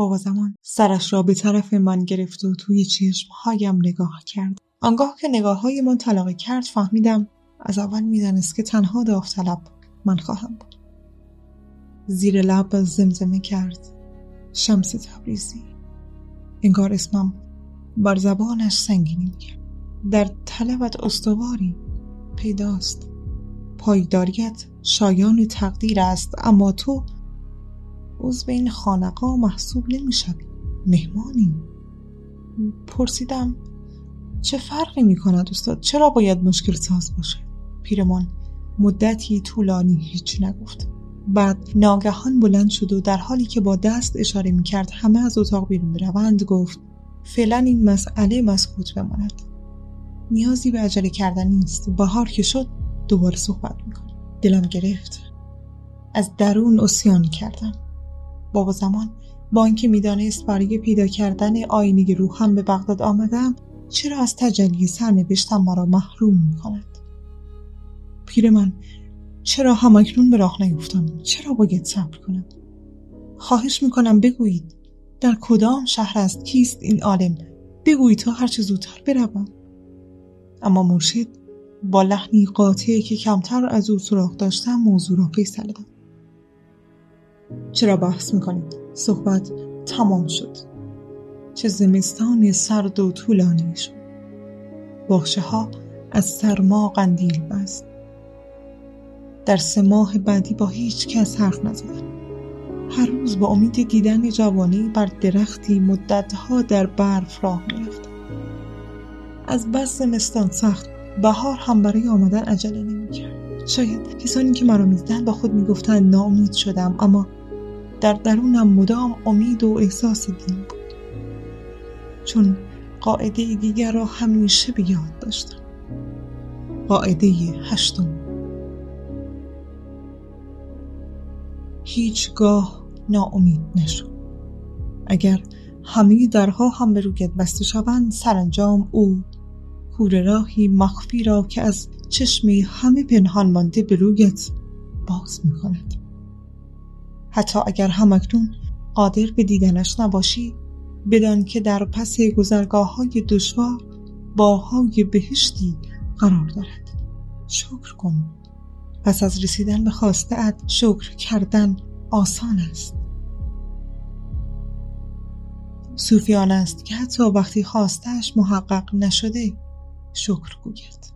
بابا زمان سرش را به طرف من گرفت و توی چشمهایم نگاه کرد. آنگاه که نگاه های من طلاقه کرد فهمیدم از اول می‌دانست که تنها داوطلب من خواهم بود. زیر لب زمزمه کرد. شمس تبریزی. انگار اسمم بر زبانش سنگینی کرد. در طلبت استواری پیداست. پایداریت شایان تقدیر است اما تو عضو این خانقا محسوب نمی‌شوی مهمانی. پرسیدم چه فرقی می کند استاد؟ چرا باید مشکل ساز باشه؟ پیرمان مدتی طولانی هیچ نگفت. بعد ناگهان بلند شد و در حالی که با دست اشاره می کرد همه از اتاق بیرون بروند گفت فعلا این مسئله مسکوت بماند. نیازی به عجله کردن نیست. بهار که شد دوباره صحبت می‌کنه دلم گرفت. از درون اسیان کردم. بابا زمان با اینکه می‌دانست برای پیدا کردن آینه روحم به بغداد آمدم چرا از تجلی سرنوشتم مرا محروم می‌کند؟ پیر من چرا همکنون به راه نیفتم؟ چرا باید صبر کنم؟ خواهش می‌کنم بگویید در کدام شهر است؟ کیست این عالم؟ بگویید تا هرچه زودتر بروم. اما مرشد با لحنی قاطعی که کمتر از او سراغ داشتم موضوع را فیصله داد. چرا بحث می‌کنید؟ صحبت تمام شد. چه زمستان سرد و طولانی شد. باخشه ها از سرما قندیل بست. در سه ماه بعدی با هیچ کس حرف نزدم هر روز با امید دیدن جوانی بر درختی مدتها در برف راه می‌رفتم از بس زمستان سخت بهار هم برای آمدن عجله نمی‌کرد. شاید کسانی که مرا می‌دیدند با خود می‌گفتند ناامید شدم اما در درونم مدام امید و احساس دین بود. چون قاعده دیگر را همیشه به یاد داشتم. قاعده هشتم. هیچگاه ناامید نشو. اگر همه درها هم به رویت بسته شوند سرانجام او کور راهی مخفی را که از چشم همه پنهان مانده به رویت باز می کند حتی اگر همکنون قادر به دیدنش نباشی بدان که در پس گذرگاه های دشوار باهای بهشتی قرار دارد. شکر کن. پس از رسیدن به خواسته شکر کردن آسان است. صوفیان است که حتی وقتی خواستش محقق نشده شکر گوید.